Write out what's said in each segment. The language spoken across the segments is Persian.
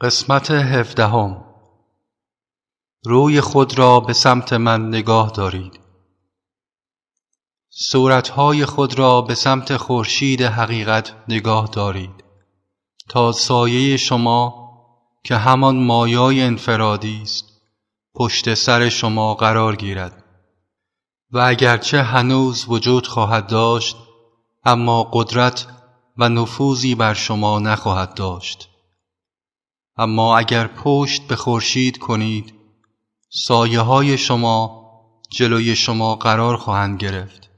قسمت هفدهم. روی خود را به سمت من نگاه دارید. صورتهای خود را به سمت خورشید حقیقت نگاه دارید. تا سایه شما که همان مایای انفرادی است پشت سر شما قرار گیرد. و اگرچه هنوز وجود خواهد داشت اما قدرت و نفوذی بر شما نخواهد داشت. اما اگر پشت به خورشید کنید سایه های شما جلوی شما قرار خواهند گرفت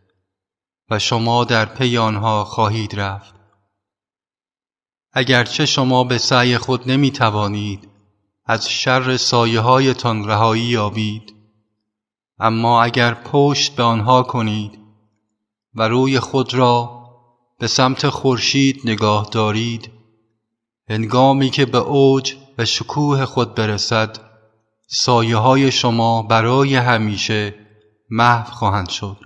و شما در پی آنها خواهید رفت. اگرچه شما به سعی خود نمی توانید از شر سایه هایتان رهایی یابید اما اگر پشت به آنها کنید و روی خود را به سمت خورشید نگاه دارید هنگامی که به اوج و شکوه خود برسد سایه های شما برای همیشه محو خواهند شد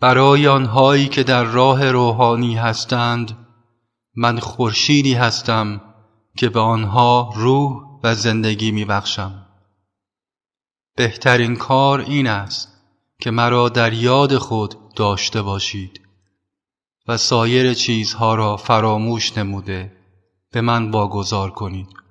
برای آنهایی که در راه روحانی هستند من خورشیدی هستم که به آنها روح و زندگی می بخشم. بهترین کار این است که مرا در یاد خود داشته باشید و سایر چیزها را فراموش نموده به من واگذار کنید.